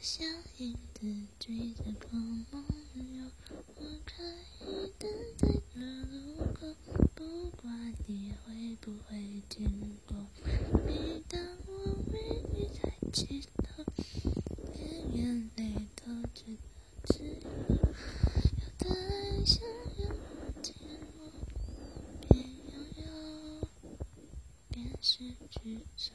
像影子追着光梦游我可以等在这路口不管你会不会经过每当我为你抬起头连眼泪都觉得自由有的爱像阳光倾落边拥有边失去着